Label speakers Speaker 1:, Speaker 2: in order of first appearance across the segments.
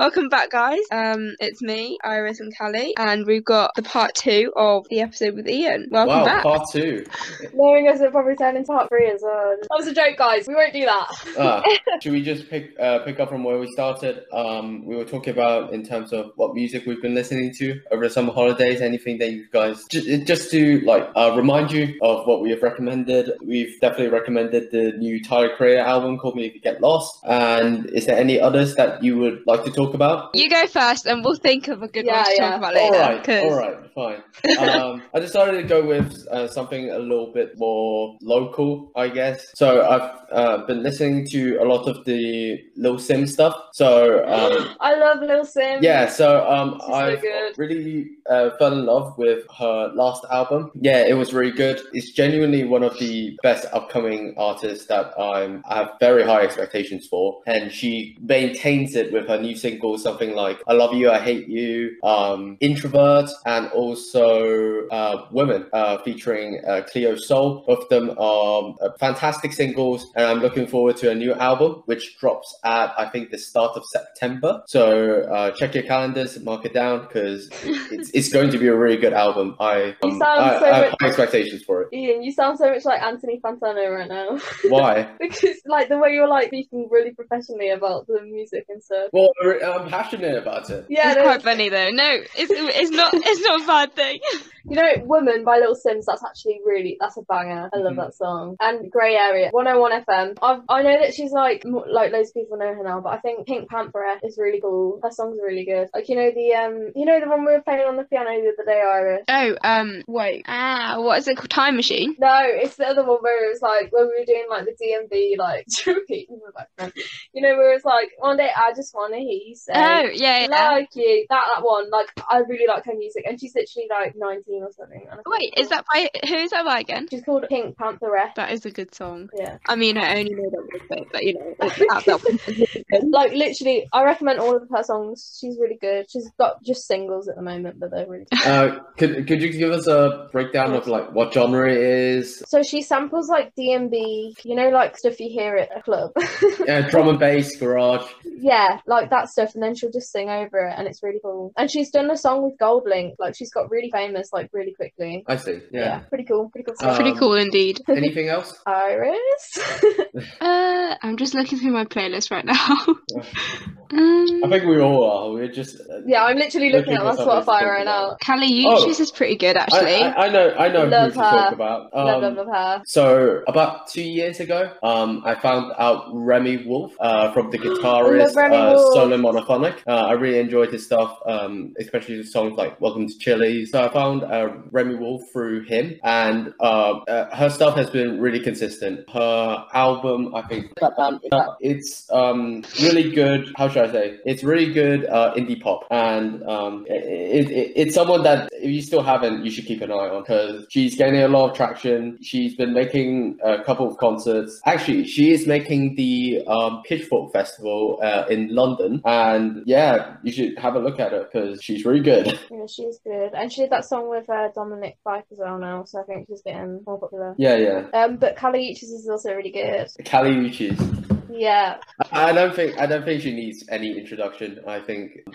Speaker 1: Welcome back, guys. Um, it's me, Iris and Callie, and we've got the part two of the episode with Ian. Welcome
Speaker 2: wow,
Speaker 1: back.
Speaker 2: part two.
Speaker 3: Knowing us, it'll probably turn into part three as well. That was a joke, guys. We won't do that.
Speaker 2: Ah, should we just pick uh, pick up from where we started? Um, we were talking about in terms of what music we've been listening to over the summer holidays. Anything that you guys just, just to like uh, remind you of what we have recommended. We've definitely recommended the new Tyler Creator album called "Me If You Get Lost." And is there any others that you would like to talk about?
Speaker 1: You go first, and we'll think of a good one to
Speaker 3: yeah.
Speaker 1: talk about
Speaker 2: All
Speaker 1: later.
Speaker 2: right,
Speaker 1: 'cause-
Speaker 2: all right, fine. Um, I decided to go with uh, something a little bit more local, I guess. So I've uh, been listening to a lot of the Little Simz stuff. So um,
Speaker 3: I love Little Simz.
Speaker 2: yeah, so um,
Speaker 3: She's so
Speaker 2: I really uh, fell in love with her last album. Yeah, it was really good. It's genuinely one of the best upcoming artists that I'm I have very high expectations for, and she maintains it with her new singles, something like "I Love You, I Hate You," um, "Introvert," and also uh, "Women," uh, featuring uh, Cleo Sol. Both of them are uh, fantastic singles, and I'm looking forward to a new album which drops at I think the start of September. So uh, check your calendars, mark it down because it's, it's going to be a really good album. I um, I,
Speaker 3: so
Speaker 2: I have
Speaker 3: much-
Speaker 2: high expectations for it.
Speaker 3: Ian, you sound so much like Anthony Fantano right now.
Speaker 2: Why?
Speaker 3: because, like, the way you're, like, speaking really professionally about the music and stuff.
Speaker 2: Well, I'm passionate about it.
Speaker 3: Yeah,
Speaker 1: it's quite funny though. No, it's it's not it's not a bad thing.
Speaker 3: you know, Woman by Little Simz, that's actually really, that's a banger. I love
Speaker 2: Mhm.
Speaker 3: that song. And Grey Area, 101 FM. I've, I know that she's, like, like, loads of people know her now, but I think Pink Pantheress is really cool. Her song's really good. Like, you know, the, um, you know, the one we were playing on the piano the other day, Iris?
Speaker 1: Oh, um, wait. Ah, what is it called? Time Machine.
Speaker 3: No, it's the other one where it was like when we were doing like the DMV like repeat in. You know, where it's like one day I just want to hear you say
Speaker 1: Oh, yeah, yeah.
Speaker 3: like you. That that one, like I really like her music, and she's literally like nineteen or something. and I think
Speaker 1: Wait, is that by who is that by again?
Speaker 3: She's called Pink Pantheress.
Speaker 1: That is a good song.
Speaker 3: Yeah,
Speaker 1: I mean, I only know that one bit, but you know, it's that, that one's really good.
Speaker 3: like literally, I recommend all of her songs. She's really good. She's got just singles at the moment, but they're really. good.
Speaker 2: Uh, could could you give us a breakdown of like what genre it is?
Speaker 3: So she samples like DnB, you know, like stuff you hear at a club.
Speaker 2: Yeah, drum and bass, garage.
Speaker 3: Yeah, like that stuff, and then she'll just sing over it, and it's really cool. And she's done a song with GoldLink, like she's got really famous, like really quickly.
Speaker 2: I see. Yeah.
Speaker 3: pretty cool, pretty cool. Stuff.
Speaker 1: Pretty
Speaker 2: Um,
Speaker 1: cool indeed.
Speaker 2: Anything else?
Speaker 3: Iris.
Speaker 1: Uh, I'm just looking through my playlist right now.
Speaker 2: I
Speaker 1: um,
Speaker 2: think we all are. We're just. uh,
Speaker 3: yeah, I'm literally looking,
Speaker 2: Looking
Speaker 3: at
Speaker 2: for
Speaker 3: my
Speaker 2: something to
Speaker 3: Spotify right now.
Speaker 2: about.
Speaker 1: Kali
Speaker 2: Oh.
Speaker 1: Uchis is pretty good actually.
Speaker 2: I, I know. I know
Speaker 3: Love
Speaker 2: who to talk
Speaker 3: her.
Speaker 2: about.
Speaker 3: love,
Speaker 2: Um,
Speaker 3: love, love her.
Speaker 2: So about two years ago, um, I found out Remi Wolf uh, from the guitarist
Speaker 3: love
Speaker 2: uh,
Speaker 3: Wolf.
Speaker 2: Solo Monophonic. Uh, I really enjoyed his stuff, um, especially the songs like "Welcome to Chile." So I found uh, Remi Wolf through him, and uh, uh, her stuff has been really consistent. Her album, I think, uh, it's um, really good. How should I say? It's really good uh, indie pop, and um, it, it, it's someone that if you still haven't, you should keep an eye on because she's gaining a lot of traction. She's been making a couple of concerts. Actually, she is making the um, Pitchfork Festival uh, in London, and yeah, you should have a look at her because she's really good.
Speaker 3: Yeah, she's good, and she did that song with uh, Dominic Fike as well now, so I think she's getting more popular.
Speaker 2: yeah, yeah.
Speaker 3: Um, but Kali Uchis is also really good.
Speaker 2: Kali Uchis.
Speaker 3: Yeah,
Speaker 2: I don't think I don't think she needs any introduction. I think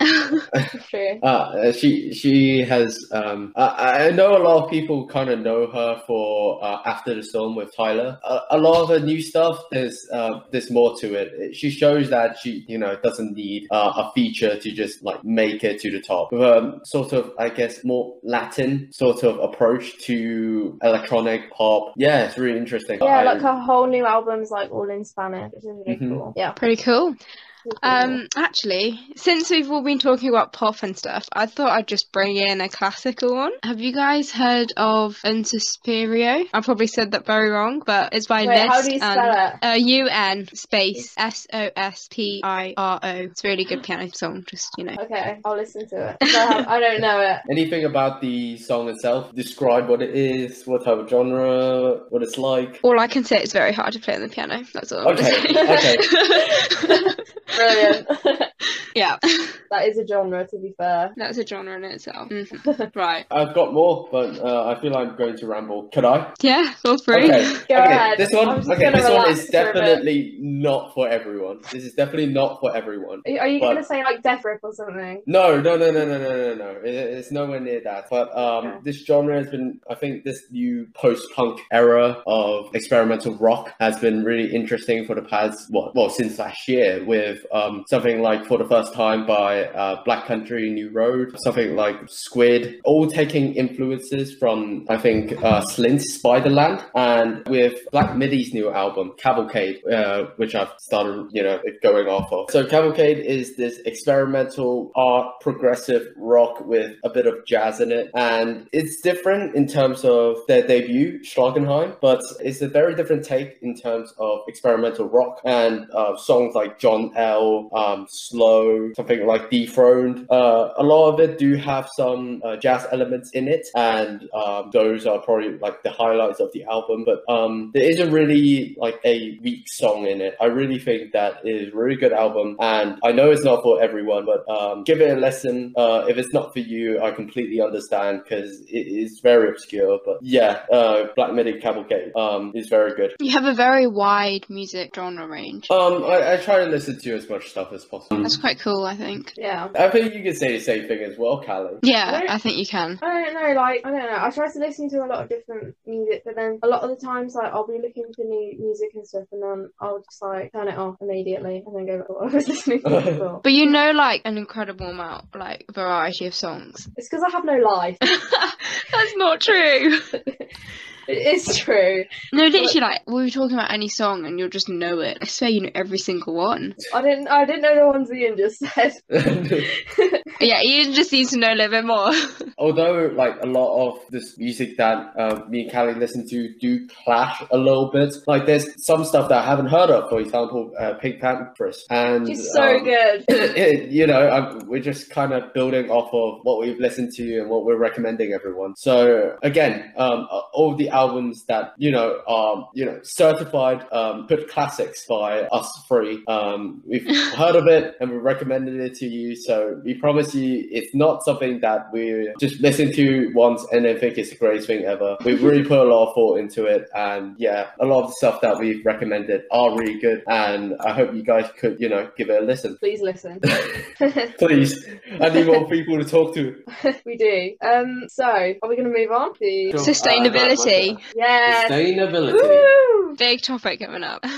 Speaker 3: true.
Speaker 2: Uh, she she has. Um, I, I know a lot of people kind of know her for uh, after the storm with Tyler. A, a lot of her new stuff. There's uh, there's more to it. She shows that she you know doesn't need uh, a feature to just like make it to the top. With a sort of I guess more Latin sort of approach to electronic pop. Yeah, it's really interesting.
Speaker 3: Yeah,
Speaker 2: I-
Speaker 3: like her whole new album's like all in Spanish, which is really
Speaker 2: Mhm.
Speaker 3: cool. Yeah.
Speaker 1: Pretty cool.
Speaker 3: Really cool.
Speaker 1: Um, actually, since we've all been talking about pop and stuff, I thought I'd just bring in a classical one. Have you guys heard of Un Sospiro? I probably said that very wrong, but it's by
Speaker 3: Wait,
Speaker 1: Liszt
Speaker 3: how do you spell
Speaker 1: and
Speaker 3: it?
Speaker 1: uh, U N space S O S P I R O. It's a really good piano song. Just you know.
Speaker 3: Okay, I'll listen to it. I, have, I don't know it.
Speaker 2: Anything about the song itself? Describe what it is, what type of genre, what it's like.
Speaker 1: All I can say is very hard to play on the piano. That's all. I'm
Speaker 2: Okay,
Speaker 1: gonna say.
Speaker 3: Brilliant.
Speaker 1: Yeah,
Speaker 3: that is a genre, to be fair.
Speaker 1: that's a genre in itself. Mhm. Right.
Speaker 2: I've got more, but uh, I feel like I'm going to ramble. Could I?
Speaker 1: Yeah, feel free.
Speaker 2: Okay.
Speaker 3: Go
Speaker 2: okay.
Speaker 3: ahead.
Speaker 2: This one. Okay. This one is
Speaker 3: for a bit.
Speaker 2: definitely not for everyone. This is definitely not for everyone.
Speaker 3: Are you, are you
Speaker 2: But-
Speaker 3: going to say like Death Grips or something?
Speaker 2: No, no, no, no, no, no, no, no. It, it's nowhere near that. But um,
Speaker 3: Okay.
Speaker 2: this genre has been, I think, this new post-punk era of experimental rock has been really interesting for the past, what, well, since last year, with um, something like "For the First Time" by uh, Black Country New Road, something like Squid, all taking influences from, I think, uh, Slint's Spiderland, and with Black Midi's new album Cavalcade, uh, which I've started, you know, going off of. So Cavalcade is this experimental art, progressive rock with a bit of jazz in it, and it's different in terms of their debut, Schlagenheim, but it's a very different take in terms of experimental rock and uh, songs like John L, um, Slow, something like Dethroned. Uh, a lot of it do have some uh, jazz elements in it, and um, those are probably like the highlights of the album. But um, there isn't really like a weak song in it. I really think that is a really good album, and I know it's not for everyone, but um, give it a listen. Uh, if it's not for you, I completely understand because it is very obscure. But yeah, uh, Black Midi Cavalcade um, is very good.
Speaker 1: You have a very wide music genre range.
Speaker 2: Um, I, I try to listen to as much stuff as possible.
Speaker 1: That's mm. quite cool, I think.
Speaker 3: Yeah.
Speaker 2: I think you can say the same thing as well, Callie.
Speaker 1: Yeah,
Speaker 3: Right.
Speaker 1: I think you can.
Speaker 3: I don't know, like I don't know. I try to listen to a lot of different music, but then a lot of the times, like I'll be looking for new music and stuff, and then I'll just like turn it off immediately and then go back to what I was listening to before.
Speaker 1: But you know, like an incredible amount, like variety of songs.
Speaker 3: It's because I have no life.
Speaker 1: That's not true.
Speaker 3: It is true.
Speaker 1: No, literally, like we were talking about any song, and you'll just know it. I swear, you know every single one.
Speaker 3: I didn't. I didn't know the ones Ian just said.
Speaker 1: Yeah, Ian just needs to know a little bit more.
Speaker 2: Although, like a lot of this music that uh, me and Callie listen to do clash a little bit. Like, there's some stuff that I haven't heard of. For example, uh, Pink Pantheress, and
Speaker 3: She's so
Speaker 2: um,
Speaker 3: good.
Speaker 2: it- you know, I'm, we're just kind of building off of what we've listened to and what we're recommending everyone. So again, um, all the albums that you know are you know certified um, good classics by us three. Um, we've heard of it and we recommended it to you. So we promise you, it's not something that we just listen to once and then think it's the greatest thing ever. We've really put a lot of thought into it, and yeah, a lot of the stuff that we've recommended are really good. And I hope you guys could you know give it a listen.
Speaker 3: Please listen.
Speaker 2: Please, I need more people to talk to.
Speaker 3: we do. Um. So, are we going to move on to?
Speaker 2: Sure.
Speaker 1: Sustainability.
Speaker 3: Yes.
Speaker 2: Sustainability.
Speaker 3: Woo!
Speaker 1: Big topic coming up.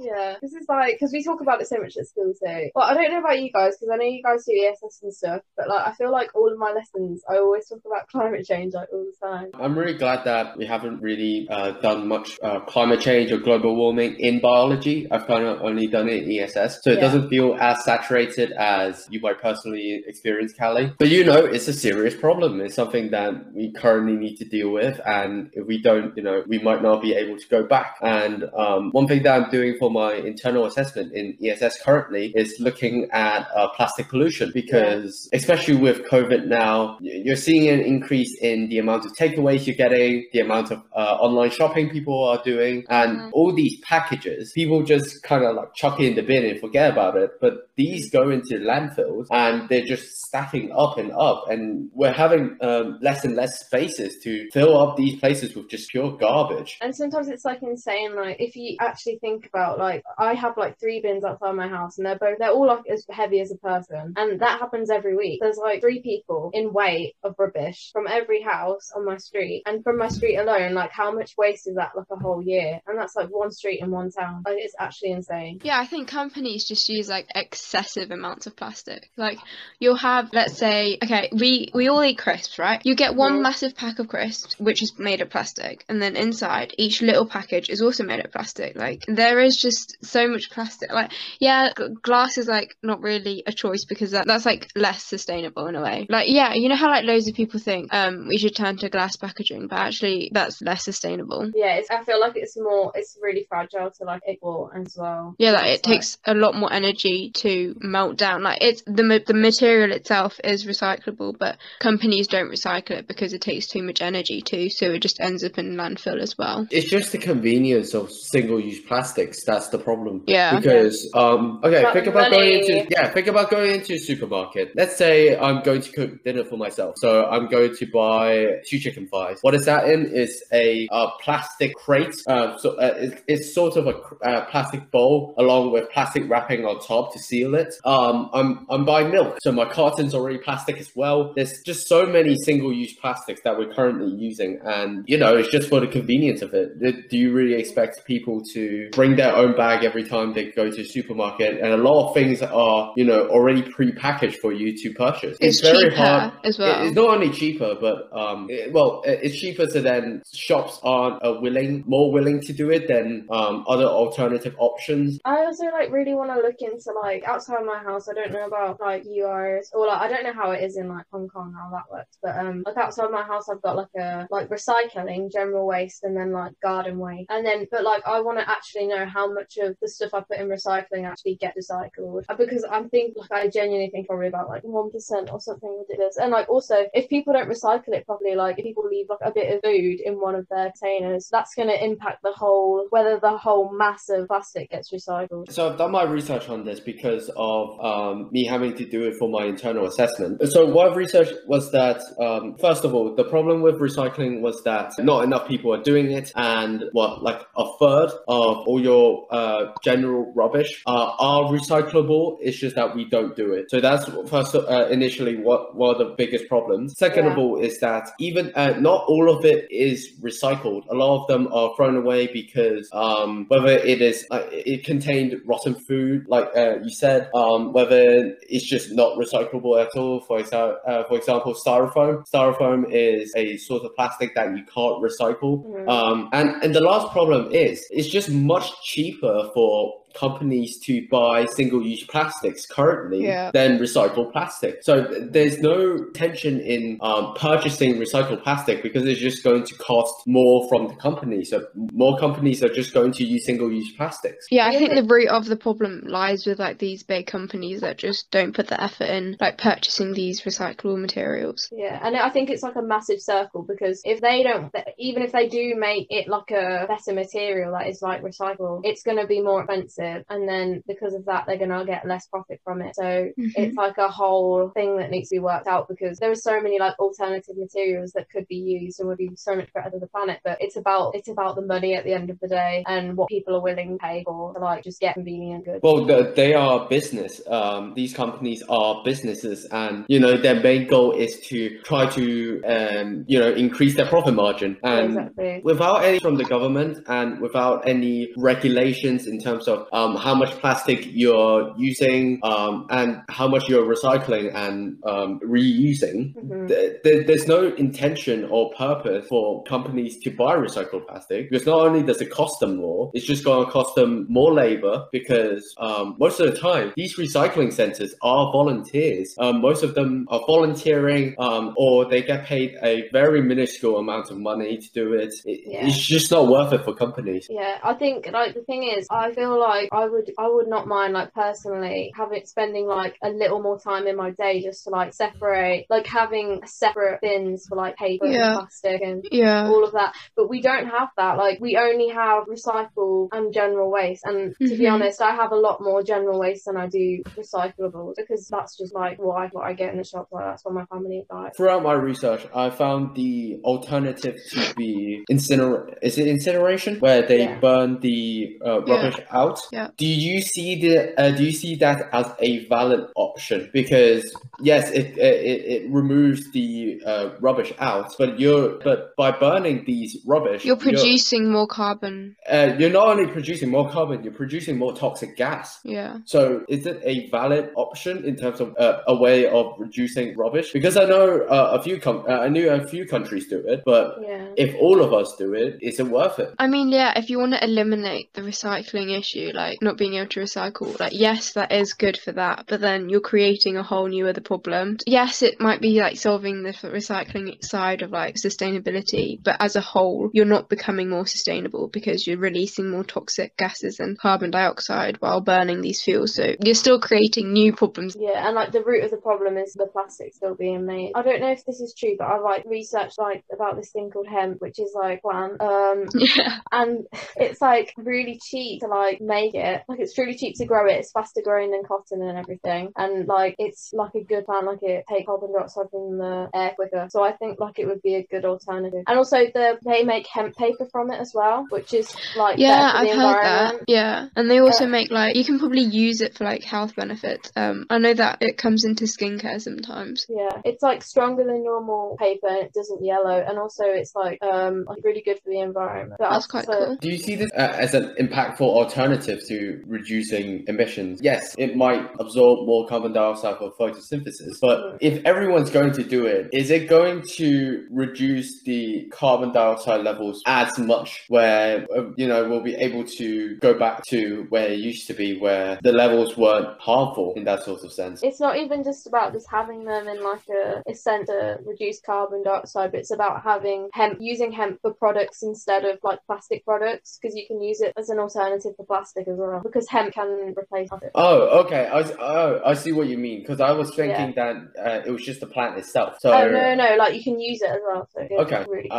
Speaker 3: Yeah, this is like because we talk about it so much at school too. Well, I don't know about you guys because I know you guys do ESS and stuff, but like I feel like all of my lessons I always talk about climate change like all the time.
Speaker 2: I'm really glad that we haven't really uh, done much uh, climate change or global warming in biology. I've kind of only done it in ESS, so it
Speaker 3: Yeah.
Speaker 2: doesn't feel as saturated as you might personally experience, Callie. But you know, it's a serious problem. It's something that we currently need to deal with, and if we don't, you know, we might not be able to go back. And um, one thing that I'm doing for my internal assessment in ESS currently is looking at uh, plastic pollution because, especially with COVID now, you're seeing an increase in the amount of takeaways you're getting, the amount of uh, online shopping people are doing, and
Speaker 1: Mhm.
Speaker 2: all these packages, people just kind of like chuck it in the bin and forget about it. But these go into landfills and they're just stacking up and up, and we're having um, less and less spaces to fill up these places with just pure garbage.
Speaker 3: And sometimes it's like insane. Like if you actually think about like I have like three bins outside my house, and they're both they're all like as heavy as a person, and that happens every week. There's like three people in weight of rubbish from every house on my street, and from my street alone, like how much waste is that like a whole year? And that's like one street in one town. Like it's actually insane.
Speaker 1: Yeah, I think companies just use like excessive amounts of plastic. Like you'll have, let's say, okay, we we all eat crisps, right? You get one
Speaker 3: Mhm.
Speaker 1: massive pack of crisps, which is made of plastic, and then inside each little package is also made of plastic. Like there is just so much plastic. Like yeah, glass is like not really a choice because that, that's like less sustainable in a way. Like yeah, you know how like loads of people think um we should turn to glass packaging, but actually that's less sustainable.
Speaker 3: Yeah, it's, I feel like it's more, it's really fragile to like export as well.
Speaker 1: Yeah, like
Speaker 3: It's
Speaker 1: it takes a lot more energy to melt down. Like it's the the material itself is recyclable, but companies don't recycle it because it takes too much energy to, so it just ends up in landfill as well.
Speaker 2: It's just the convenience of single-use plastics. That's the problem.
Speaker 1: Yeah.
Speaker 2: Because um, okay,
Speaker 3: But
Speaker 2: think about going into yeah, think about going into a supermarket. Let's say I'm going to cook dinner for myself, so I'm going to buy two chicken thighs. What is that in? Is a uh, plastic crate. Uh, so uh, it's, it's sort of a uh, plastic bowl along with plastic wrapping on top to seal it. Um, I'm I'm buying milk, so my carton's already plastic as well. There's just so many single-use plastics that we're currently using, and you know it's just for the convenience of it. Do- Do you really expect people to bring their own bag every time they go to a supermarket? And a lot of things are you know already pre-packaged for you to purchase.
Speaker 1: It's
Speaker 2: very
Speaker 1: cheaper
Speaker 2: hard.
Speaker 1: as well.
Speaker 2: It's not only cheaper, but um, it- well, it's cheaper. So then shops aren't uh, willing, more willing to do it than um, other alternative options.
Speaker 3: I also like really want to look into like outside my house. I don't know about like URs or like I don't know how it is in like Hong Kong how that works, but um like outside my house I've got like a like recycling, general waste, and then like garden waste, and then but like I want to actually know how much of the stuff I put in recycling actually get recycled Uh, because I'm think like I genuinely think probably about like one percent or something ridiculous, and like also if people don't recycle it properly, like if people leave like a bit of food in one of their containers, that's going to impact the whole whether the whole mass of plastic gets recycled.
Speaker 2: So I've done my research on this because of um, me having to do it for my internal assessment. So what I've researched was that um, first of all, the problem with recycling was that not enough people are doing it, and what like a third of all your uh, general rubbish uh, are recyclable. It's just that we don't do it. So that's first uh, initially what one of the biggest problems. Second of all is that even uh, not all of it is recycled. A lot of them are thrown away because um, whether it is uh, it contained rotten food, like uh, you said, um, whether it's just not recyclable at all. For example, uh, for example, styrofoam. Styrofoam is a sort of plastic that you can't recycle.
Speaker 3: Mhm.
Speaker 2: Um, and and the last problem is it's just much cheaper for companies to buy single-use plastics currently
Speaker 1: Yeah.
Speaker 2: than recycled plastic. So there's no tension in um, purchasing recycled plastic because it's just going to cost more from the company. So more companies are just going to use single-use plastics.
Speaker 1: Yeah, I think the root of the problem lies with like these big companies that just don't put the effort in like purchasing these recyclable materials.
Speaker 3: Yeah, and I think it's like a massive circle because if they don't, even if they do make it like a better material that is like recyclable, it's going to be more expensive, and then because of that, they're going to get less profit from it. So
Speaker 1: Mhm.
Speaker 3: it's like a whole thing that needs to be worked out because there are so many like alternative materials that could be used and would be so much better for the planet. But it's about it's about the money at the end of the day and what people are willing to pay for to like just get convenient goods.
Speaker 2: Well, the, they are business. Um, these companies are businesses, and you know their main goal is to try to um, you know increase their profit margin. And
Speaker 3: exactly.
Speaker 2: without any from the government and without any regulations in terms of um, how much plastic you're using um, and how much you're recycling and um, reusing,
Speaker 3: Mhm.
Speaker 2: th- th- there's no intention or purpose for companies to buy recycled plastic because not only does it cost them more, it's just going to cost them more labor because um, most of the time these recycling centers are volunteers. Um, most of them are volunteering um, or they get paid a very minuscule amount of money to do it. it
Speaker 3: Yeah.
Speaker 2: It's just not worth it for companies.
Speaker 3: Yeah, I think like the thing is, I feel like I would I would not mind like personally having spending like a little more time in my day just to like separate like having separate bins for like paper
Speaker 1: Yeah.
Speaker 3: and plastic and
Speaker 1: Yeah.
Speaker 3: all of that. But we don't have that. Like we only have recycle and general waste. And to be
Speaker 1: Mhm.
Speaker 3: honest, I have a lot more general waste than I do recyclables because that's just like what I what I get in the shop. Like that's what my family buys.
Speaker 2: Throughout my research, I found the alternative to be inciner. Is it incineration, where they
Speaker 3: Yeah.
Speaker 2: burn the uh,
Speaker 1: Yeah.
Speaker 2: rubbish out?
Speaker 1: Yeah.
Speaker 2: Do you see the? Uh, do you see that as a valid option? Because yes, it it, it removes the uh, rubbish out, but you're but by burning these rubbish,
Speaker 1: You're producing more carbon.
Speaker 2: uh, you're not only producing more carbon, you're producing more toxic gas.
Speaker 1: Yeah.
Speaker 2: So, is it a valid option in terms of uh, a way of reducing rubbish? Because I know uh, a few com- uh, I knew a few countries do it, but
Speaker 3: Yeah.
Speaker 2: if all of us do it, is it worth it?
Speaker 1: I mean, yeah, if you want to eliminate the recycling issue, like not being able to recycle, like yes, that is good for that, but then you're creating a whole new other problem. Yes, it might be like solving the recycling side of like sustainability, but as a whole, you're not becoming more sustainable because you're releasing more toxic gases and carbon dioxide while burning these fuels. So you're still creating new problems.
Speaker 3: Yeah, and like the root of the problem is the plastic still being made. I don't know if this is true, but I've like researched like about this thing called hemp, which is like plant. Um
Speaker 1: Yeah.
Speaker 3: and it's like really cheap to like make it. Like it's really cheap to grow it. It's faster growing than cotton and everything. And like it's like a good plant, like it takes carbon dioxide from the air quicker. So I think like it would be a good alternative. And also the they make hemp paper from it as well, which is like
Speaker 1: Yeah,
Speaker 3: for
Speaker 1: I've
Speaker 3: the
Speaker 1: heard that. Yeah, and they also
Speaker 3: Uh,
Speaker 1: make like you can probably use it for like health benefits. Um, I know that it comes into skincare sometimes.
Speaker 3: Yeah, it's like stronger than normal paper and it doesn't yellow, and also it's like um like really good for the environment. But
Speaker 1: That's quite
Speaker 3: also-
Speaker 1: cool.
Speaker 2: Do you see this uh, as an impactful alternative to reducing emissions? Yes, it might absorb more carbon dioxide for photosynthesis, but if everyone's going to do it, is it going to reduce the carbon dioxide levels as much where, uh, you know, we'll be able to go back to where it used to be, where the levels weren't harmful in that sort of sense?
Speaker 3: It's not even just about just having them in like a, a to reduce carbon dioxide, but it's about having hemp, using hemp for products instead of like plastic products, because you can use it as an alternative for plastic as well, because hemp can replace plastic.
Speaker 2: Oh, okay. I, oh, I see what you mean. Because I was thinking that uh, it was just the plant itself. So
Speaker 3: Oh no, no, like you can use it as well. So
Speaker 2: Okay,
Speaker 3: really.
Speaker 2: I,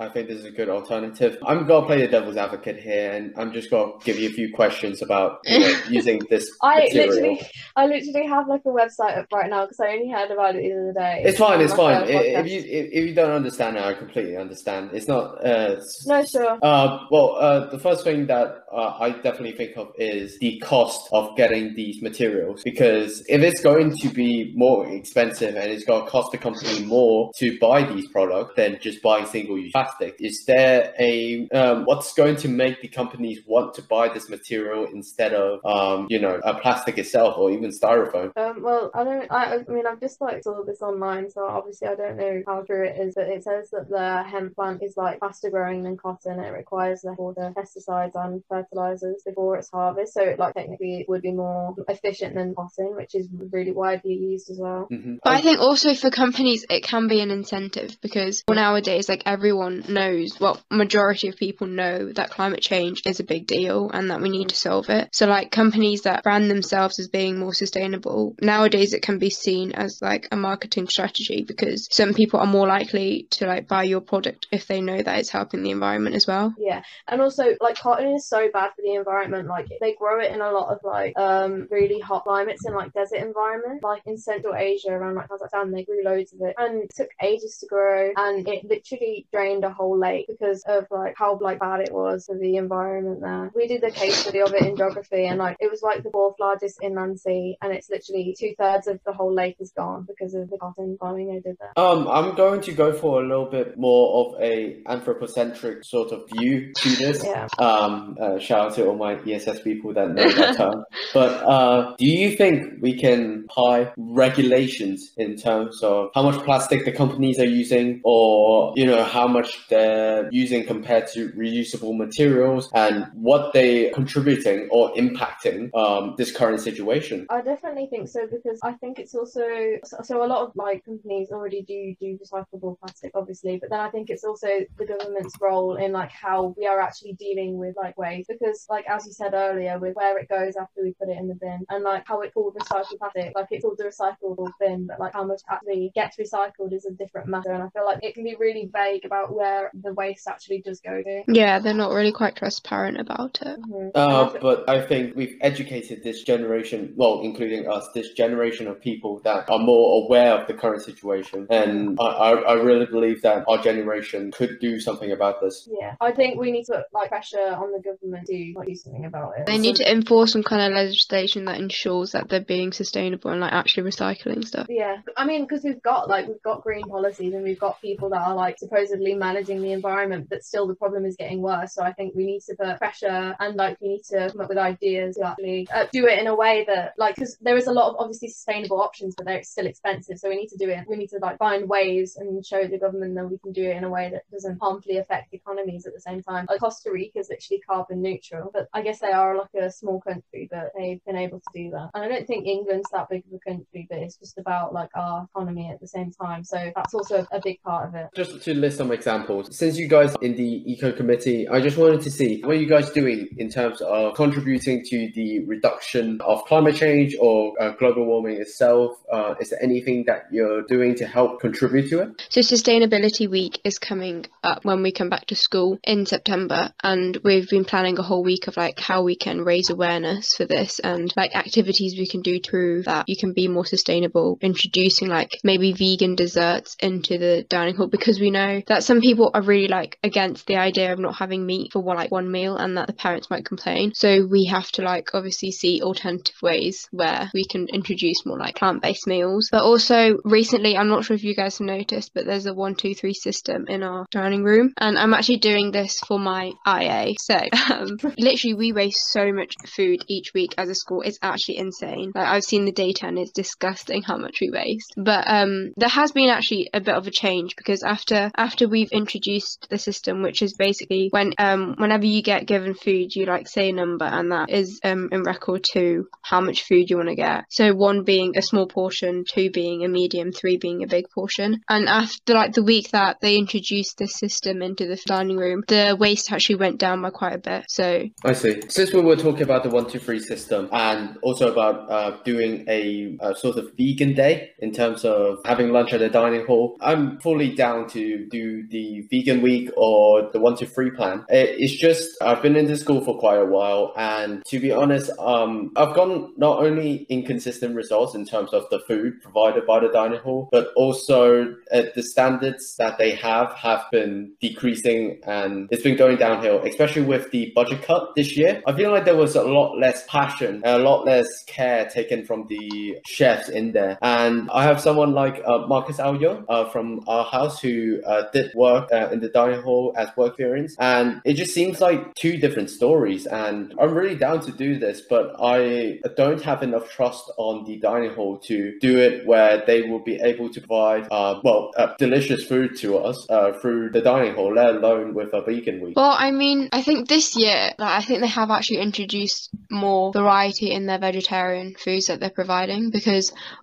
Speaker 2: I I think this is a good alternative. I'm gonna play the devil's advocate here, and I'm just gonna give you a few questions about you know, using this
Speaker 3: I
Speaker 2: material.
Speaker 3: literally, I literally have like a website up right now because I only heard about it the other day.
Speaker 2: It's fine. It's fine. If you if, if you don't understand it, I completely understand. It's not. Uh,
Speaker 3: No, sure.
Speaker 2: Uh, well, uh, the first thing that uh, I definitely think of is the cost of getting these materials. Because if it's going to be more expensive and it's going to cost the company more to buy these products than just buying single-use plastic, is there a um, what's going to make the companies want to buy this material instead of um, you know a plastic itself or even styrofoam?
Speaker 3: Um, well, I don't. I, I mean, I've just like saw this online, so obviously I don't know how true it is. But it says that the hemp plant is like faster growing than cotton. It requires less water, pesticides, and fertilizers before its harvest. So, like technically, it would be more efficient than cotton, which is really widely used as well.
Speaker 2: Mhm.
Speaker 1: But I think also for companies it can be an incentive because nowadays like everyone knows, well, majority of people know that climate change is a big deal and that we need to solve it. So like companies that brand themselves as being more sustainable, nowadays it can be seen as like a marketing strategy because some people are more likely to like buy your product if they know that it's helping the environment as well.
Speaker 3: Yeah, and also like cotton is so bad for the environment. Like they grow it in a lot of like um really hot climates in like desert environments. Like in Central Asia around like Kazakhstan, they grew loads of it, and it took ages to grow, and it literally drained a whole lake because of like how like bad it was for the environment there. We did the case study of it in geography, and like it was like the fourth largest inland sea, and it's literally two thirds of the whole lake is gone because of the cotton farming they did there.
Speaker 2: Um, I'm going to go for a little bit more of a anthropocentric sort of view to this.
Speaker 3: Yeah.
Speaker 2: Um, uh, shout out to all my ESS people that know that term. But uh, do you think we can apply regulations in terms of how much plastic the companies are using, or you know how much they're using compared to reusable materials, and what they are contributing or impacting um, this current situation?
Speaker 3: I definitely think so because I think it's also so, a lot of like companies already do do recyclable plastic obviously but then I think it's also the government's role in like how we are actually dealing with like waste because like as you said earlier with where it goes after we put it in the bin and like how it's called recycled plastic like it's called the recyclable bin but like how much actually gets recycled is a different matter and I feel like it can be really vague about where the waste actually does go to.
Speaker 1: Yeah, they're not really quite transparent about it.
Speaker 3: Mhm.
Speaker 2: Uh, but I think we've educated this generation, well, including us, this generation of people that are more aware of the current situation. And I, I, I really believe that our generation could do something about this.
Speaker 3: yeah, I think we need to put like pressure on the government to like, do something about it.
Speaker 1: They need to enforce some kind of legislation that ensures that they're being sustainable and like actually recycling stuff.
Speaker 3: Yeah, I mean, because we've got like we've got green policies and we've got people that are like supposedly managing the environment, but still the problem is getting worse. So I think we need to put pressure and like we need to come up with ideas to actually uh, do it in a way that like because there is a lot of obviously sustainable options, but they're still expensive. So we need to do it. We need to like find ways and show the government that we can do it in a way that doesn't harmfully affect economies at the same time. Like Costa Rica is actually carbon neutral, but I guess they are like a small country, but they've been able to do that. And I don't think England's that big of a country, but it's just about like our economy at the same time. So that's also a big part of it.
Speaker 2: Just to list some examples, since you guys in the eco committee, I just wanted to see what are you guys doing in terms of contributing to the reduction of climate change or uh, global warming itself? Uh, is there anything that you're doing to help contribute to it?
Speaker 1: So Sustainability Week is coming up when we come back to school in September, and we've been planning a whole week of like how we can raise awareness for this and like activities we can do to that you can be more sustainable, introducing like maybe vegan desserts into the dining hall because we know that some people are really like against the idea of not having meat for one like one meal and that the parents might complain. So we have to like obviously see alternative ways where we can introduce more like plant-based meals. But also recently, I'm not sure if you guys have noticed, but there's a one, two, three system in our dining room, and I'm actually doing this for my IA. So um, literally, we waste so much food each week as a school. It's actually insane. Like I've seen the data, and it's disgusting how much we waste. But um, there has been actually a bit of a change because after after we've introduced the system, which is basically when um, whenever you get given food, you like say a number, and that is um, in record to how much food you want to get. So one being a small portion, two being a medium, three being a big portion. And after like the week that they introduced this system into the dining room, the waste actually went down by quite a bit. So
Speaker 2: I see. Since we were talking about the one two three system and also about uh, doing a, a sort of vegan day in terms of having lunch at the dining hall, I'm fully down to do the vegan week or the one two three plan. It, it's just I've been in the school for quite a while, and to be honest, um, I've gotten not only inconsistent results in terms of the food provided by the dining hall, but also uh, the standards that they have have been decreasing and it's been going downhill, especially with the budget cut this year. I feel like there was a lot less passion, a lot less care taken from the chefs in there. And I have someone like uh, Marcus Aoyo uh, from our house who uh, did work uh, in the dining hall as work experience. And it just seems like two different stories. And I'm really down to do this, but I don't have enough trust on the dining hall to do it where they will be able to provide, uh, well, delicious food to us through the dining hall, let alone with a vegan week.
Speaker 1: Well, I mean, I think this year, like, I think they have actually introduced more variety in their vegetarian foods that they're providing because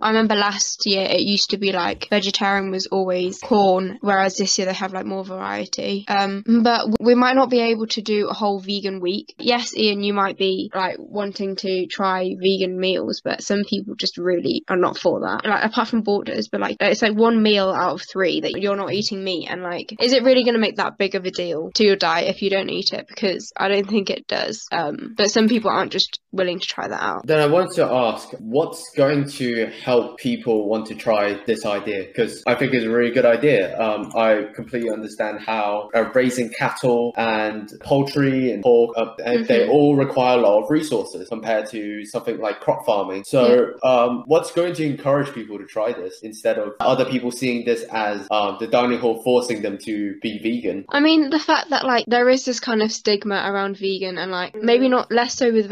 Speaker 1: I remember last year it used to be like vegetarian was always Quorn, whereas this year they have like more variety. Um, but we might not be able to do a whole vegan week. Yes, Ian, you might be like wanting to try vegan meals, but some people just really are not for that. Like apart from borders, but like it's like one meal out of three that you're not eating meat, and like, is it really going to make that big of a deal to your diet if you don't eat it? Because I don't think it does. Um, but some people aren't just willing to try that out.
Speaker 2: Then I wanted to ask, what's going to help people want to try this idea? Because I think it's a really good idea. Um, I completely understand how uh, raising cattle and poultry and pork, uh, and they all require a lot of resources compared to something like crop farming. So, um, what's going to encourage people to try this instead of other people seeing this as um, the dining hall forcing them to be vegan?
Speaker 1: I mean, the fact that like there is this kind of stigma around vegan and like maybe not less so with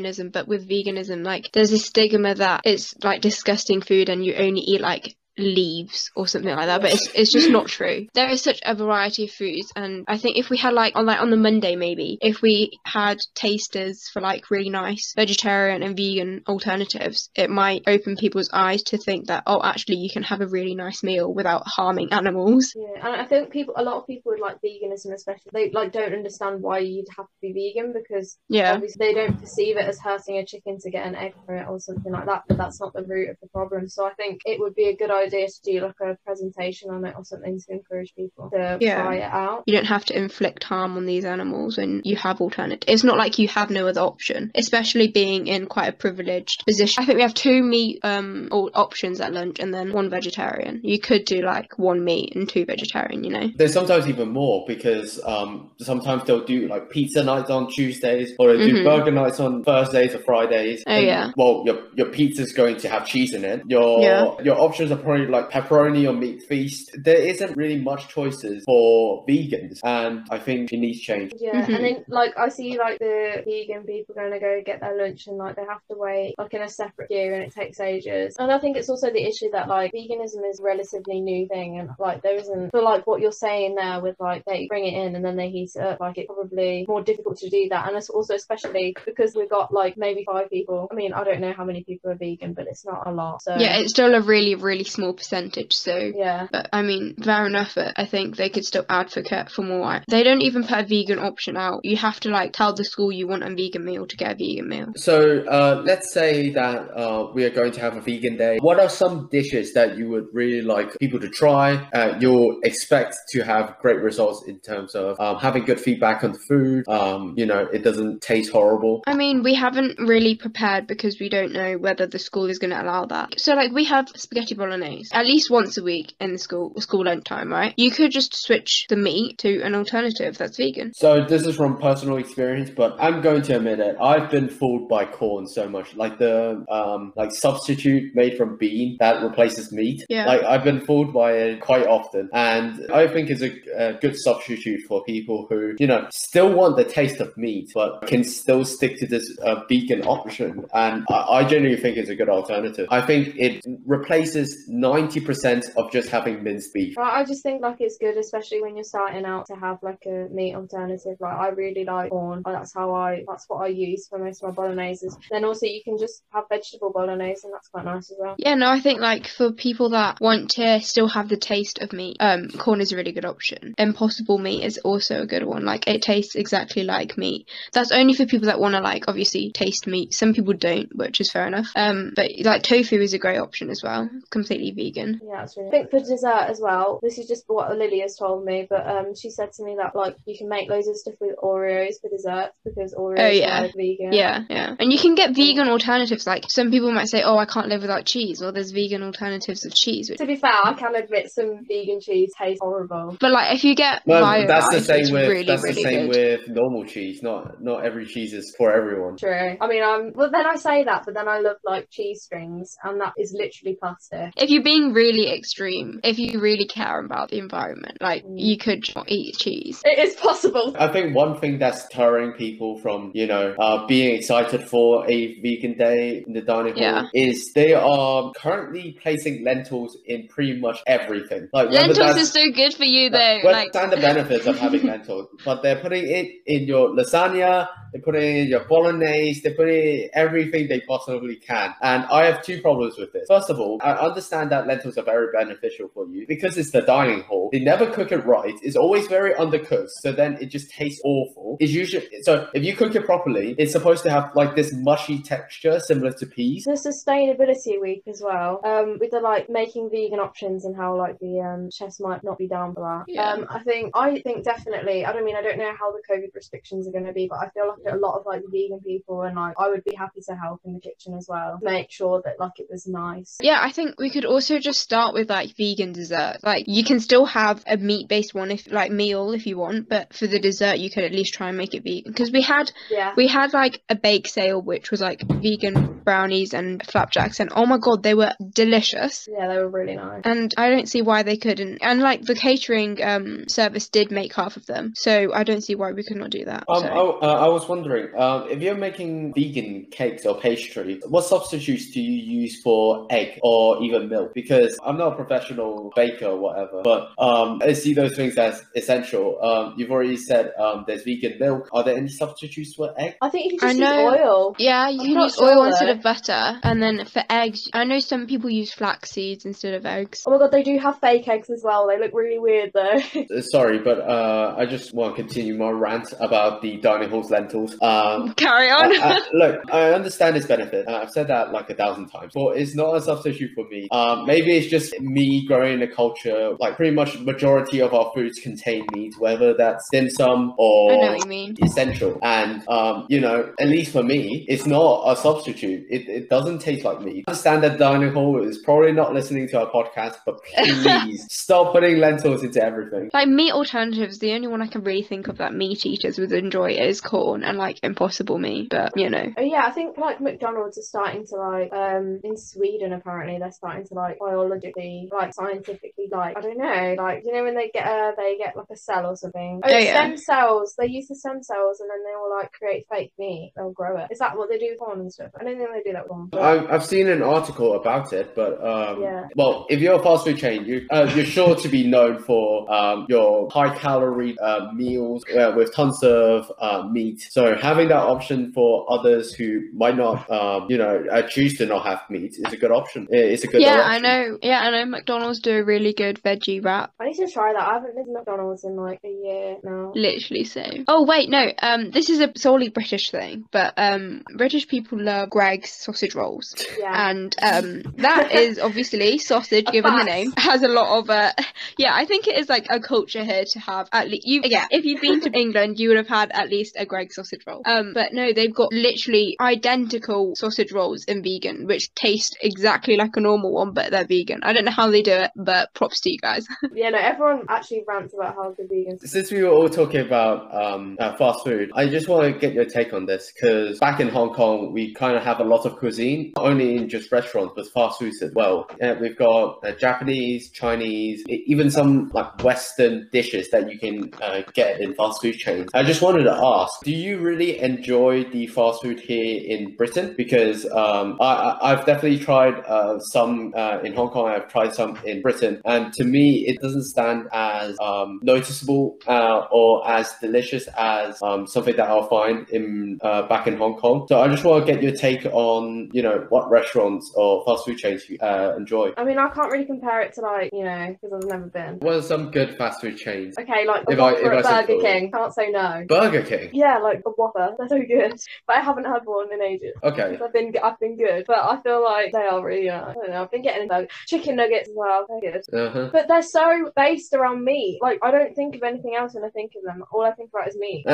Speaker 1: vegetarianism, but with veganism, like there's this stigma that it's like disgusting food and you only eat like leaves or something like that but it's, it's just not true there is such a variety of foods and i think if we had like on like on the monday maybe if we had tasters for like really nice vegetarian and vegan alternatives it might open people's eyes to think that oh actually you can have a really nice meal without harming animals
Speaker 3: Yeah, and I think people, a lot of people would like veganism, especially they like don't understand why you'd have to be vegan because
Speaker 1: yeah
Speaker 3: obviously they don't perceive it as hurting a chicken to get an egg for it or something like that. But that's not the root of the problem. So I think it would be a good idea to do like a presentation on it or something to encourage people to
Speaker 1: Yeah.
Speaker 3: try it out.
Speaker 1: you don't have to inflict harm on these animals when you have alternatives. It's not like you have no other option, especially being in quite a privileged position. I think we have two meat um or options at lunch and then one vegetarian. You could do like one meat and two vegetarian, you know.
Speaker 2: There's sometimes even more because um, sometimes they'll do like pizza nights on Tuesdays or they do
Speaker 1: Mhm.
Speaker 2: burger nights on Thursdays or Fridays.
Speaker 1: Oh, yeah.
Speaker 2: Well, your your pizza's going to have cheese in it. Your
Speaker 1: Yeah.
Speaker 2: your options are probably like pepperoni or meat feast. There isn't really much choices for vegans, and I think it needs change.
Speaker 3: Yeah,
Speaker 1: Mhm.
Speaker 3: and then like I see like the vegan people going to go get their lunch and like they have to wait like in a separate queue and it takes ages. And I think it's also the issue that like veganism is a relatively new thing and like there isn't for like what you're saying there with like they bring it in and then they heat it up like it's probably more difficult to do that and it's also especially because we've got like maybe five people. I mean I don't know how many people are vegan but it's not a lot. So
Speaker 1: Yeah, it's still a really, really small percentage. So,
Speaker 3: yeah.
Speaker 1: but I mean, fair enough. But I think they could still advocate for more. They don't even put a vegan option out. You have to like tell the school you want a vegan meal to get a vegan meal.
Speaker 2: So uh, let's say that uh, we are going to have a vegan day. What are some dishes that you would really like people to try? Uh, you'll expect to have great results in terms of um, having good feedback on the food. Um, you know, it doesn't taste horrible.
Speaker 1: I mean, we haven't really prepared because we don't know whether the school is going to allow that. So, like, we have spaghetti bolognese at least once a week in the school school lunchtime, right? You could just switch the meat to an alternative that's vegan.
Speaker 2: So this is from personal experience, but I'm going to admit it. I've been fooled by Quorn so much, like the um, like substitute made from bean that replaces meat.
Speaker 1: Yeah.
Speaker 2: Like I've been fooled by it quite often, and I think it's a, a good substitute for people who you know still want the taste of meat, but can still stick to this uh, vegan option. And I, I genuinely think it's a good alternative. I think it replaces ninety percent of just having minced beef.
Speaker 3: I I just think like it's good, especially when you're starting out to have like a meat alternative. Like I really like Quorn. That's how I that's what I use for most of my bologneses. Then also you can just have vegetable bolognese and that's quite nice as well.
Speaker 1: Yeah, no, I think like for people that want to still have the taste of meat, um, Quorn is a really good option. Impossible meat is also a good one. Like it tastes exactly like meat. That's only for people that want to like obviously taste meat. Some people don't, which is fair enough. Um, but like tofu is a great option as well, completely vegan.
Speaker 3: Yeah, that's really. I think for dessert as well. This is just what Lily has told me, but um, she said to me that like you can make loads of stuff with Oreos for dessert because Oreos
Speaker 1: Oh, yeah.
Speaker 3: are like, vegan.
Speaker 1: Yeah, yeah. And you can get vegan alternatives. Like some people might say, "Oh, I can't live without cheese." Well, there's vegan alternatives of cheese. Which...
Speaker 3: To be fair, I can admit some vegan cheese tastes horrible.
Speaker 1: But like if you get
Speaker 2: Well,
Speaker 1: bio
Speaker 2: that's the
Speaker 1: rice,
Speaker 2: same with
Speaker 1: really,
Speaker 2: that's
Speaker 1: really
Speaker 2: the same
Speaker 1: good.
Speaker 2: with normal cheese. Not not every cheese is for everyone.
Speaker 3: True. I mean, I'm. Well, then I say that, but then I love like cheese strings, and that is literally plastic.
Speaker 1: if you're being really extreme, if you really care about the environment, like
Speaker 3: Mm.
Speaker 1: you could eat cheese.
Speaker 3: It is possible.
Speaker 2: I think one thing that's deterring people from, you know, uh, being excited for a vegan day in the dining hall
Speaker 1: Yeah.
Speaker 2: is they are currently placing lentils in pretty much everything. Like
Speaker 1: Lentils
Speaker 2: that's-
Speaker 1: is so good for you though.
Speaker 2: Well,
Speaker 1: like
Speaker 2: understand the benefits of having lentils, but they're putting it in your lasagna, they're putting it in your bolognese, they're putting it in everything they possibly can. And I have two problems with this. First of all, I understand that lentils are very beneficial for you because it's the dining hall. They never cook it right. It's always very undercooked, so then it just tastes awful. It's usually so if you cook it properly, it's supposed to have like this mushy texture similar to peas.
Speaker 3: The sustainability week as well. Um, with the like making vegan options and how like the um chefs might not be down for that.
Speaker 1: Yeah.
Speaker 3: Um, I think I think definitely. I don't mean I don't know how the COVID restrictions are going to be, but I feel like a lot of like vegan people and like I would be happy to help in the kitchen as well. Make sure that like it was nice.
Speaker 1: yeah, I think we could also just start with like vegan dessert. Like you can still have a meat based one if like meal if you want, but for the dessert you could at least try and make it vegan. Because we had
Speaker 3: Yeah.
Speaker 1: we had like a bake sale which was like vegan brownies and flapjacks and oh my god they were delicious.
Speaker 3: Yeah, they were really nice.
Speaker 1: And I don't see why they couldn't. And like the catering um service did make half of them, so I don't see why we could not do that.
Speaker 2: Um,
Speaker 1: so.
Speaker 2: I, uh, I was wondering, um, if you're making vegan cakes or pastry, what substitutes do you use for egg or even milk? Because I'm not a professional baker or whatever, but um, I see those things as essential. Um, you've already said um, there's vegan milk. Are there any substitutes for egg?
Speaker 3: I think you can just use
Speaker 1: know.
Speaker 3: oil.
Speaker 1: Yeah, you
Speaker 3: I'm
Speaker 1: can use
Speaker 3: sure,
Speaker 1: oil instead of butter, and then for eggs, I know some people use flax seeds instead of eggs.
Speaker 3: Oh my god, they do have fake eggs as well. They look really weird though.
Speaker 2: Uh, Sorry, but uh, I just want to continue my rant about the dining hall's lentils. Um,
Speaker 1: Carry on.
Speaker 2: Uh, uh, look, I understand its benefit. I've said that like a thousand times, but it's not a substitute for meat. Um, maybe it's just me growing in a culture like pretty much majority of our foods contain meat, whether that's dim sum
Speaker 1: I
Speaker 2: or
Speaker 1: know what you mean.
Speaker 2: essential. And um, you know, at least for me, it's not a substitute. It, it doesn't taste like meat. I understand that dining hall is probably not listening to our podcast, but please stop putting lentils into everything.
Speaker 1: Like meat alternatives, the only one I can really think of that meat eaters would enjoy is Quorn and like impossible meat. But you know,
Speaker 3: Oh yeah, I think like McDonald's are starting to like um in Sweden apparently they're starting to like biologically, like scientifically, like I don't know, like you know when they get uh they get like a cell or something. Oh,
Speaker 1: Oh, yeah.
Speaker 3: stem cells. They use the stem cells and then they will like create fake meat. They'll grow it. Is that what they do with Quorn and stuff? I don't think they do that with Quorn. but-
Speaker 2: I've, I've seen an article about it, but um,
Speaker 3: Yeah.
Speaker 2: well, if you're a fast food chain, you uh, you're sure to be known for um, your high calorie uh, meals uh, with tons of uh, meat. So having that option for others who might not, um, you know, uh, choose to not have meat is a good option. It's a good.
Speaker 1: yeah,
Speaker 2: option.
Speaker 1: I know. Yeah, I know. McDonald's do a really good veggie wrap.
Speaker 3: I need to try that. I haven't been to McDonald's in like a year now.
Speaker 1: Literally so. Oh wait, no. Um, this is a solely British thing, but um, British people love Greggs sausage rolls,
Speaker 3: Yeah.
Speaker 1: and um, that is obviously sausage,
Speaker 3: A
Speaker 1: given the name, has a lot of uh, yeah. I think it is like a culture here to have at least you. Yeah, if you've been to England, you would have had at least a Greg sausage roll. Um, but no, they've got literally identical sausage rolls in vegan, which taste exactly like a normal one, but they're vegan. I don't know how they do it, but props to you guys.
Speaker 3: Yeah, no, everyone actually rants about how good vegans.
Speaker 2: Since we were all talking about um, uh, fast food, I just want to get your take on this because back in Hong Kong, we kind of have a lot of cuisine, not only in just restaurants, but fast foods as well. Uh, we've got uh, Japanese, Chinese, even some like Western dishes that you can uh, get in fast food chains. I just wanted to ask, do you really enjoy the fast food here in Britain? Because um, I, I- I've definitely tried uh, some uh, in Hong Kong, I've tried some in Britain, and to me, it doesn't stand as um, noticeable uh, or as delicious as um, something that I'll find in uh, back in Hong Kong. So I just want to get your take on, you know, what restaurants or fast food chains you uh, enjoy.
Speaker 3: I mean, I can't really compare it to like you know because I've never been.
Speaker 2: What are some good fast food chains?
Speaker 3: Okay, like
Speaker 2: If I- if I
Speaker 3: Burger. King. Can't say no.
Speaker 2: Burger King.
Speaker 3: Yeah, like a Whopper. They're so good. But I haven't had one in ages.
Speaker 2: Okay.
Speaker 3: I've been I've been good, but I feel like they are really. Uh, I don't know. I've been getting into chicken nuggets as well. They're good.
Speaker 2: Uh-huh.
Speaker 3: But they're so based around meat. Like I don't think of anything else when I think of them. All I think about is meat.
Speaker 2: I,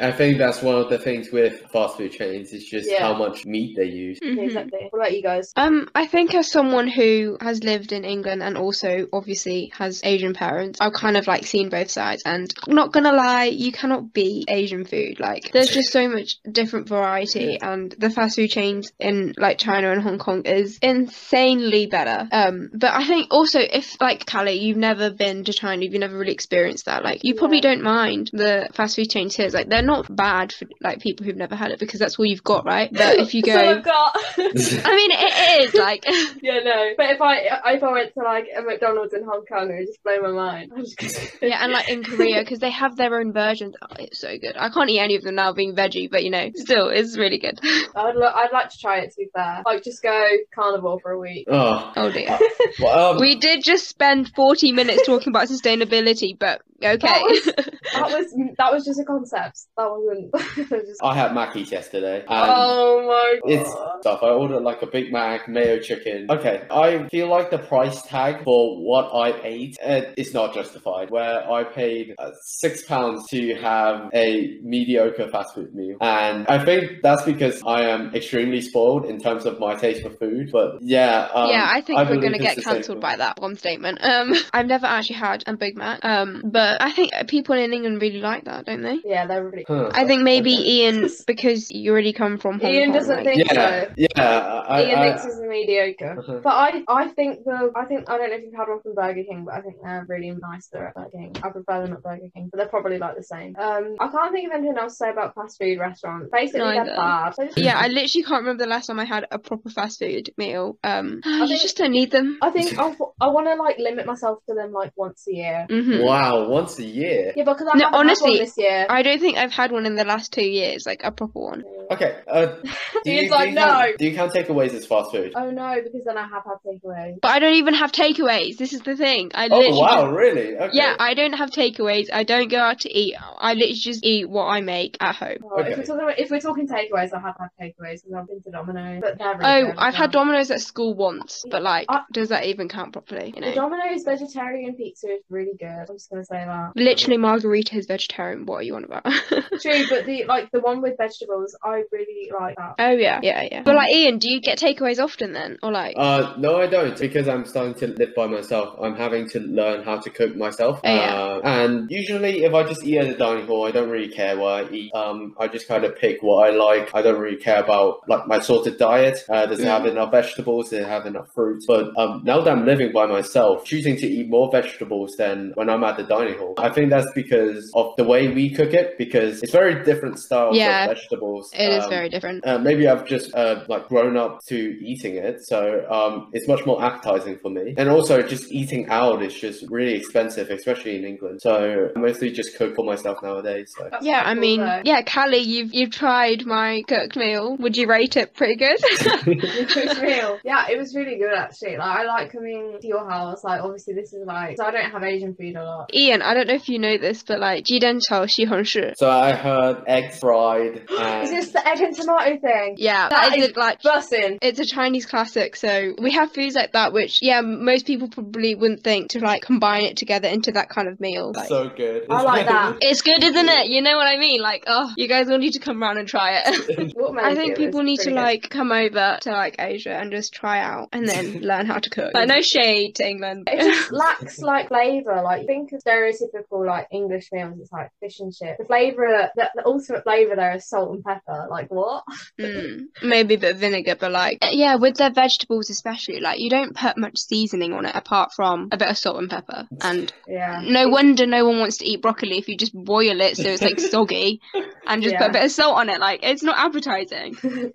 Speaker 2: I, I think that's one of the things with fast food chains is just
Speaker 3: Yeah.
Speaker 2: how much meat they use.
Speaker 3: Yeah,
Speaker 1: Mhm.
Speaker 3: exactly. What about you guys?
Speaker 1: Um, I think as someone who has lived in England and also obviously has Asian parents, I've kind of like seen both sides. And I'm not gonna lie, you cannot beat Asian food. Like, there's just so much different variety, and the fast food chains in like China and Hong Kong is insanely better. Um, but I think also if like Kali, you've never been to China, you've never really experienced that. Like, you probably
Speaker 3: Yeah.
Speaker 1: don't mind the fast food chains here. It's like they're not bad for like people who've never had it because that's all you've got, right? But if you
Speaker 3: That's all
Speaker 1: go,
Speaker 3: I've got.
Speaker 1: I mean, it, it is like.
Speaker 3: yeah, no. But if I if I went to like a McDonald's in Hong Kong, it would just blow my mind. I just
Speaker 1: Yeah, and like in Korea, because they have their own versions. Oh, it's so good. I can't eat any of them now, being veggie, but you know, still, it's really good.
Speaker 3: I'd lo- I'd like to try it. To be fair, like just go carnivore for a week.
Speaker 2: Oh,
Speaker 1: Oh dear.
Speaker 2: well, um,
Speaker 1: We did just spend 40 minutes talking about sustainability, but okay.
Speaker 3: That was that was that was just a concept. That wasn't. just...
Speaker 2: I had Mackey's yesterday. And
Speaker 3: Oh my god.
Speaker 2: It's stuff. I ordered like a Big Mac, mayo chicken. Okay, I feel like the price tag for what I ate uh, is not justified. Where I paid uh, six pounds to have a mediocre fast food meal, and I think that's because I am extremely spoiled in terms of my taste for food. But yeah, um,
Speaker 1: yeah, I think
Speaker 2: I
Speaker 1: we're gonna get cancelled by that one statement. Um, I've never actually had a Big Mac. Um, but I think people in England really like that, don't they?
Speaker 3: Yeah, they're really.
Speaker 2: Huh.
Speaker 1: I think maybe
Speaker 2: Okay.
Speaker 1: Ian, because you already come from Hong
Speaker 3: Ian
Speaker 1: Kong.
Speaker 3: doesn't
Speaker 1: like-
Speaker 3: think
Speaker 2: Yeah,
Speaker 3: so.
Speaker 2: yeah. I,
Speaker 3: Ian
Speaker 2: I,
Speaker 3: thinks it's mediocre.
Speaker 2: Uh-huh.
Speaker 3: But I, I think the, I think I don't know if you've had one from Burger King, but I think they're really nice. They're at Burger King. I prefer them at Burger King, but they're probably like the same. Um, I can't think of anything else to say about fast food restaurants. Basically, they're
Speaker 1: Neither.
Speaker 3: They're just-
Speaker 1: Yeah, I literally can't remember the last time I had a proper fast food meal. Um, you
Speaker 3: think-
Speaker 1: just don't need them.
Speaker 3: I think I, I want to like limit myself to them like once a year.
Speaker 1: hmm
Speaker 2: Wow, once a year.
Speaker 3: Yeah, because I
Speaker 1: No,
Speaker 3: haven't had
Speaker 1: honestly,
Speaker 3: one this year.
Speaker 1: I don't think I've had one in the last two years, like a proper one.
Speaker 2: Okay. Uh, do you,
Speaker 3: Ian's
Speaker 2: do
Speaker 3: like,
Speaker 2: you
Speaker 3: no.
Speaker 2: count, do you count takeaways as fast food?
Speaker 3: Oh no, because then I have had takeaway.
Speaker 1: But I don't even have takeaways. This is the thing. I
Speaker 2: Oh
Speaker 1: literally
Speaker 2: wow,
Speaker 1: just-
Speaker 2: really? Okay.
Speaker 1: yeah, I don't have takeaways. I don't go out to eat. I literally just eat what I make at home.
Speaker 3: Oh,
Speaker 2: Okay.
Speaker 3: if, we're talking about, if we're talking takeaways, I have had takeaways because I've been to Domino's. But really
Speaker 1: Oh, I've had. Domino's at school once, but like,
Speaker 3: I-
Speaker 1: does that even count properly? You
Speaker 3: The? Domino's vegetarian pizza is really good. I'm just gonna say that.
Speaker 1: Literally, margarita is vegetarian. What are you on about?
Speaker 3: True, but the like the one with vegetables, I really like that.
Speaker 1: oh yeah, yeah, yeah. But like Ian, do you get takeaways often then, or like?
Speaker 2: Uh, no, I don't because I'm starting to live by myself. I'm having to learn how to cook myself.
Speaker 1: Oh, yeah.
Speaker 2: Uh, and usually, if I just eat at the dining hall, I don't really care what I eat. Um, I just kind of pick what I like. I don't really care about like my sort of diet. Uh, does it have enough vegetables? Does it have enough fruit? But um, now that I'm living by myself, choosing to eat more vegetables than when I'm at the dining hall, I think that's because of the way we cook it. Because it's very different styles
Speaker 1: Yeah.
Speaker 2: of vegetables.
Speaker 1: It is
Speaker 2: Um,
Speaker 1: very different.
Speaker 2: uh, maybe I've just uh, like grown up to eating it, so um, it's much more appetizing for me. And also, just eating out is just really expensive, especially in England. So I mostly just cook for myself nowadays. So.
Speaker 1: Yeah, I mean,
Speaker 3: though.
Speaker 1: yeah, Kali, you've you've tried my cooked meal. Would you rate it pretty good?
Speaker 3: it was real. Yeah, it was really good actually. Like I like coming to your house. Like obviously this is like so I don't have Asian food a lot.
Speaker 1: Ian, I don't know if you know this, but like 鸡蛋炒西红柿.
Speaker 2: So I heard eggs fried
Speaker 3: Is
Speaker 2: and
Speaker 3: this the egg and tomato thing?
Speaker 1: Yeah,
Speaker 3: That
Speaker 1: that is
Speaker 3: is
Speaker 1: it, like
Speaker 3: Bussin'.
Speaker 1: it's a Chinese classic, so we have foods like that, which yeah, most people probably wouldn't think to like combine it together into that kind of meal. Like,
Speaker 2: so good.
Speaker 3: I like that.
Speaker 1: it's good, isn't it? You know what I mean? Like, oh, you guys all need to come round and try it.
Speaker 3: What
Speaker 1: I
Speaker 3: made
Speaker 1: think
Speaker 3: it was
Speaker 1: people need to
Speaker 3: pretty good.
Speaker 1: like come over to like Asia and just try out and then learn how to cook. Like no shade to England.
Speaker 3: It just lacks like flavour. Like think of stereotypical like English meals, it's like fish and chips. The flavour, the, the ultimate flavour there is salt and pepper. Like what?
Speaker 1: Mm, maybe a bit of vinegar, but like yeah, with their vegetables especially, like you don't put much seasoning on it apart from a bit of salt and pepper. And
Speaker 3: Yeah.
Speaker 1: no wonder no one wants to eat broccoli if you just boil it so it's like soggy and just put a bit of salt on it. Like it's not appetizing.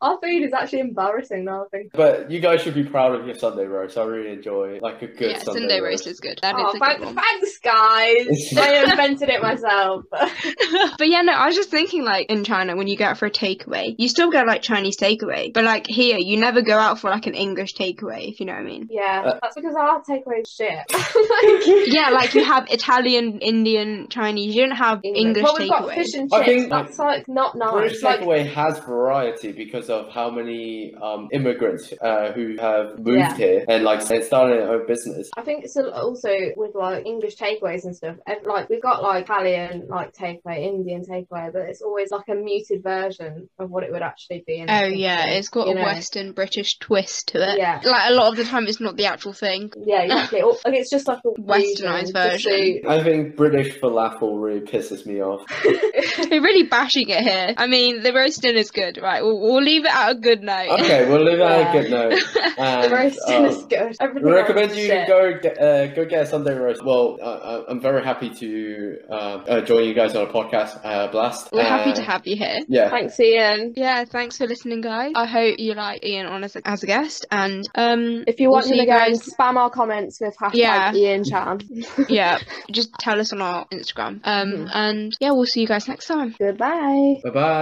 Speaker 3: Our food is actually embarrassing now. I think.
Speaker 2: But you guys should be proud of your Sunday roast. I really enjoy like a good
Speaker 1: yeah,
Speaker 2: Sunday,
Speaker 1: Sunday roast is good. That is
Speaker 3: Oh,
Speaker 1: a
Speaker 3: thank,
Speaker 1: good one.
Speaker 3: thanks, guys. I invented it myself.
Speaker 1: but yeah, no, I was just thinking like in China when you go out for a takeaway, you still get like Chinese takeaway, but like here you never go out for like an English takeaway, if you know what I mean.
Speaker 3: yeah,
Speaker 2: Uh,
Speaker 3: that's because our takeaway is shit. like,
Speaker 1: Yeah, like you have Italian, Indian, Chinese. You don't have English
Speaker 3: well, we've got fish and
Speaker 2: I
Speaker 3: chips.
Speaker 2: think,
Speaker 3: that's like not nice.
Speaker 2: British
Speaker 3: Like,
Speaker 2: takeaway has variety because of how many um, immigrants uh, who have moved
Speaker 3: Yeah.
Speaker 2: here and like and started their own business.
Speaker 3: I think it's also with like English takeaways and stuff. Like we've got like Italian like takeaway, Indian takeaway, but it's always like a muted version of what it would actually be. In
Speaker 1: Oh
Speaker 3: in
Speaker 1: yeah, it's got a
Speaker 3: know?
Speaker 1: Western British twist to it.
Speaker 3: Yeah.
Speaker 1: Like a lot of the time, it's not the actual thing.
Speaker 3: Yeah, exactly. Or, like it's just like a
Speaker 1: Westernised
Speaker 3: just
Speaker 1: version.
Speaker 2: I think British falafel really pisses me off.
Speaker 1: We're really bashing it here. I mean, the roasting is good, right? We'll, we'll leave it at a good note.
Speaker 2: Okay, we'll leave it
Speaker 3: Yeah.
Speaker 2: a good note.
Speaker 3: The
Speaker 2: And,
Speaker 3: roasting
Speaker 2: um,
Speaker 3: is good. Everything
Speaker 2: We
Speaker 3: else
Speaker 2: recommend you
Speaker 3: shit.
Speaker 2: go get, uh, go get a Sunday roast. Well, uh, I'm very happy to uh, uh, join you guys on a podcast uh, blast.
Speaker 1: We're happy to have you here.
Speaker 2: Yeah,
Speaker 3: Thanks, Ian.
Speaker 1: Yeah, thanks for listening, guys. I hope you like Ian on as a, as a guest, and um,
Speaker 3: If you
Speaker 1: we'll
Speaker 3: want
Speaker 1: see
Speaker 3: him
Speaker 1: you
Speaker 3: again, spam our comments with hashtag
Speaker 1: Yeah.
Speaker 3: Ian Chan.
Speaker 1: yeah, just tell us on our Instagram. Um,
Speaker 3: Mhm.
Speaker 1: and yeah, we'll see you guys next time.
Speaker 3: Goodbye.
Speaker 2: bye bye.